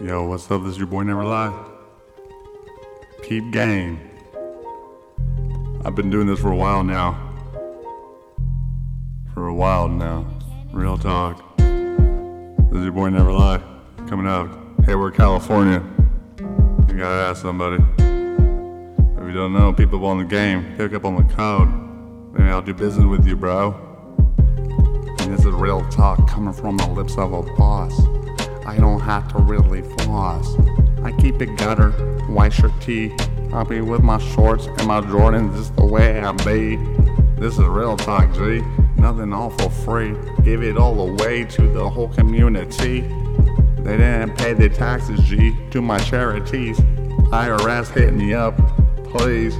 Yo, what's up? This is your boy Never Lie. Peep game. I've been doing this for a while now. For a while now. Real talk. This is your boy Never Lie. Coming out. Hayward, California. You gotta ask somebody. If you don't know, people on the game, pick up on the code. Maybe I'll do business with you, bro. And this is real talk coming from the lips of a boss. I don't have to really floss. I keep it gutter, white shirt tee. I'll be with my shorts and my Jordans, just the way I be. This is real talk, G. Nothing all for free. Give it all away to the whole community. They didn't pay their taxes, G, to my charities. IRS hit me up, please.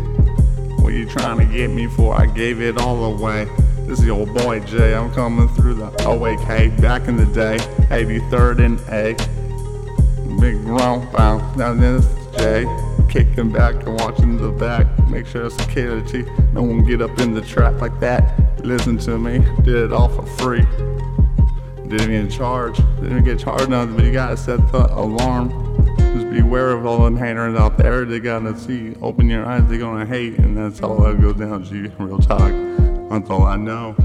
What you trying to get me for? I gave it all away. This is your boy Jay. I'm coming through the OAK back in the day, 83rd and A. Big ground bound. Now this is Jay. Kicking back and watching the back. Make sure it's security. No one get up in the trap like that. Listen to me. Did it all for free. Didn't even charge. Didn't get charged nothing, but you gotta set the alarm. Just beware of all them haters out there. They gotta see. Open your eyes, they gonna hate, and that's all that goes down. G, real talk. That's all I know.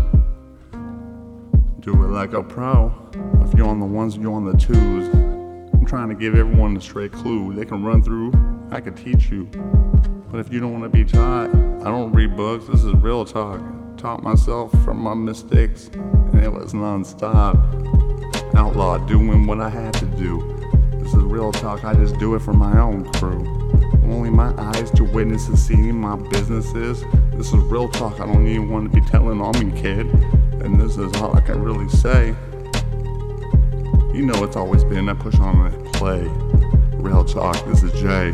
Do it like a pro. If you're on the ones, you're on the twos. I'm trying to give everyone a straight clue. They can run through. I can teach you. But if you don't want to be taught, I don't read books. This is real talk. Taught myself from my mistakes, and it was nonstop. Outlaw doing what I had to do. This is real talk. I just do it for my own crew. Only my eyes to witness and see my businesses. This is real talk. I don't even want to be telling on me, kid. And this is all I can really say. You know it's always been I push on and play. Real talk. This is Jay.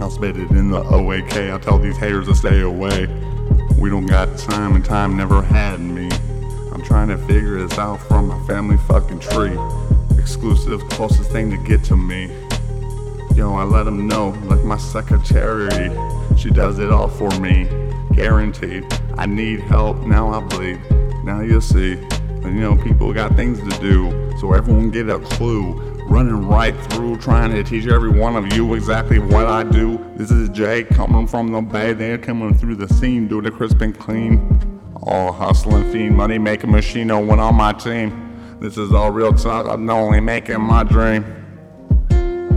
I'll spit it in the OAK. I'll tell these haters to stay away. We don't got time and time never had me. I'm trying to figure this out from my family fucking tree. Exclusive, closest thing to get to me. Yo, I let them know, like my secretary. She does it all for me, guaranteed. I need help, now I bleed. Now you'll see, and you know, people got things to do, so everyone get a clue. Running right through, trying to teach every one of you exactly what I do. This is Jay coming from the bay, they're coming through the scene, doing it crisp and clean. All hustling fiend, money making machine, no one on my team. This is all real talk, I'm only making my dream.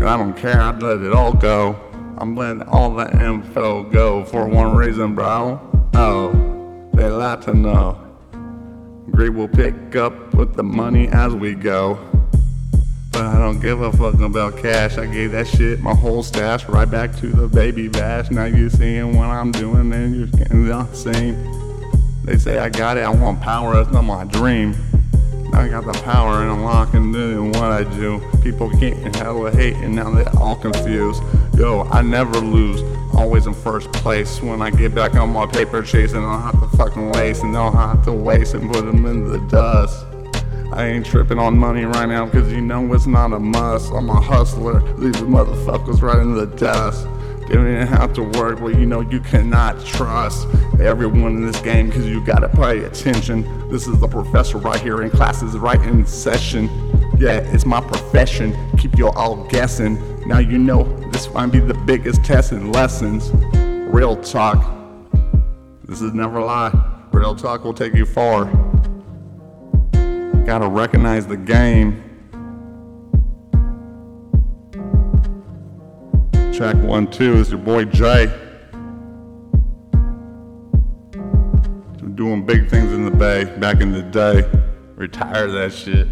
And I don't care, I'd let it all go. I'm letting all the info go for one reason, bro. Oh, they like to know. Greed will pick up with the money as we go. But I don't give a fuck about cash. I gave that shit my whole stash right back to the baby bash. Now you seeing what I'm doing and you're getting the same. They say I got it, I want power, that's not my dream. I got the power and I'm locking doing what I do. People getting hella hate and now they're all confused. Yo, I never lose, always in first place. When I get back on my paper chasing, I'll have to fucking lace and I'll have to waste and put them in the dust. I ain't tripping on money right now cause you know it's not a must. I'm a hustler, leave the motherfuckers right in the dust. Didn't have to work, well you know you cannot trust everyone in this game cause you gotta pay attention. This is the professor right here and class is right in session. Yeah, it's my profession, keep you all guessing. Now you know this might be the biggest test in lessons. Real talk, this is never a lie. Real talk will take you far. Gotta recognize the game. One, two is your boy Jay. Doing big things in the bay back in the day. Retire that shit.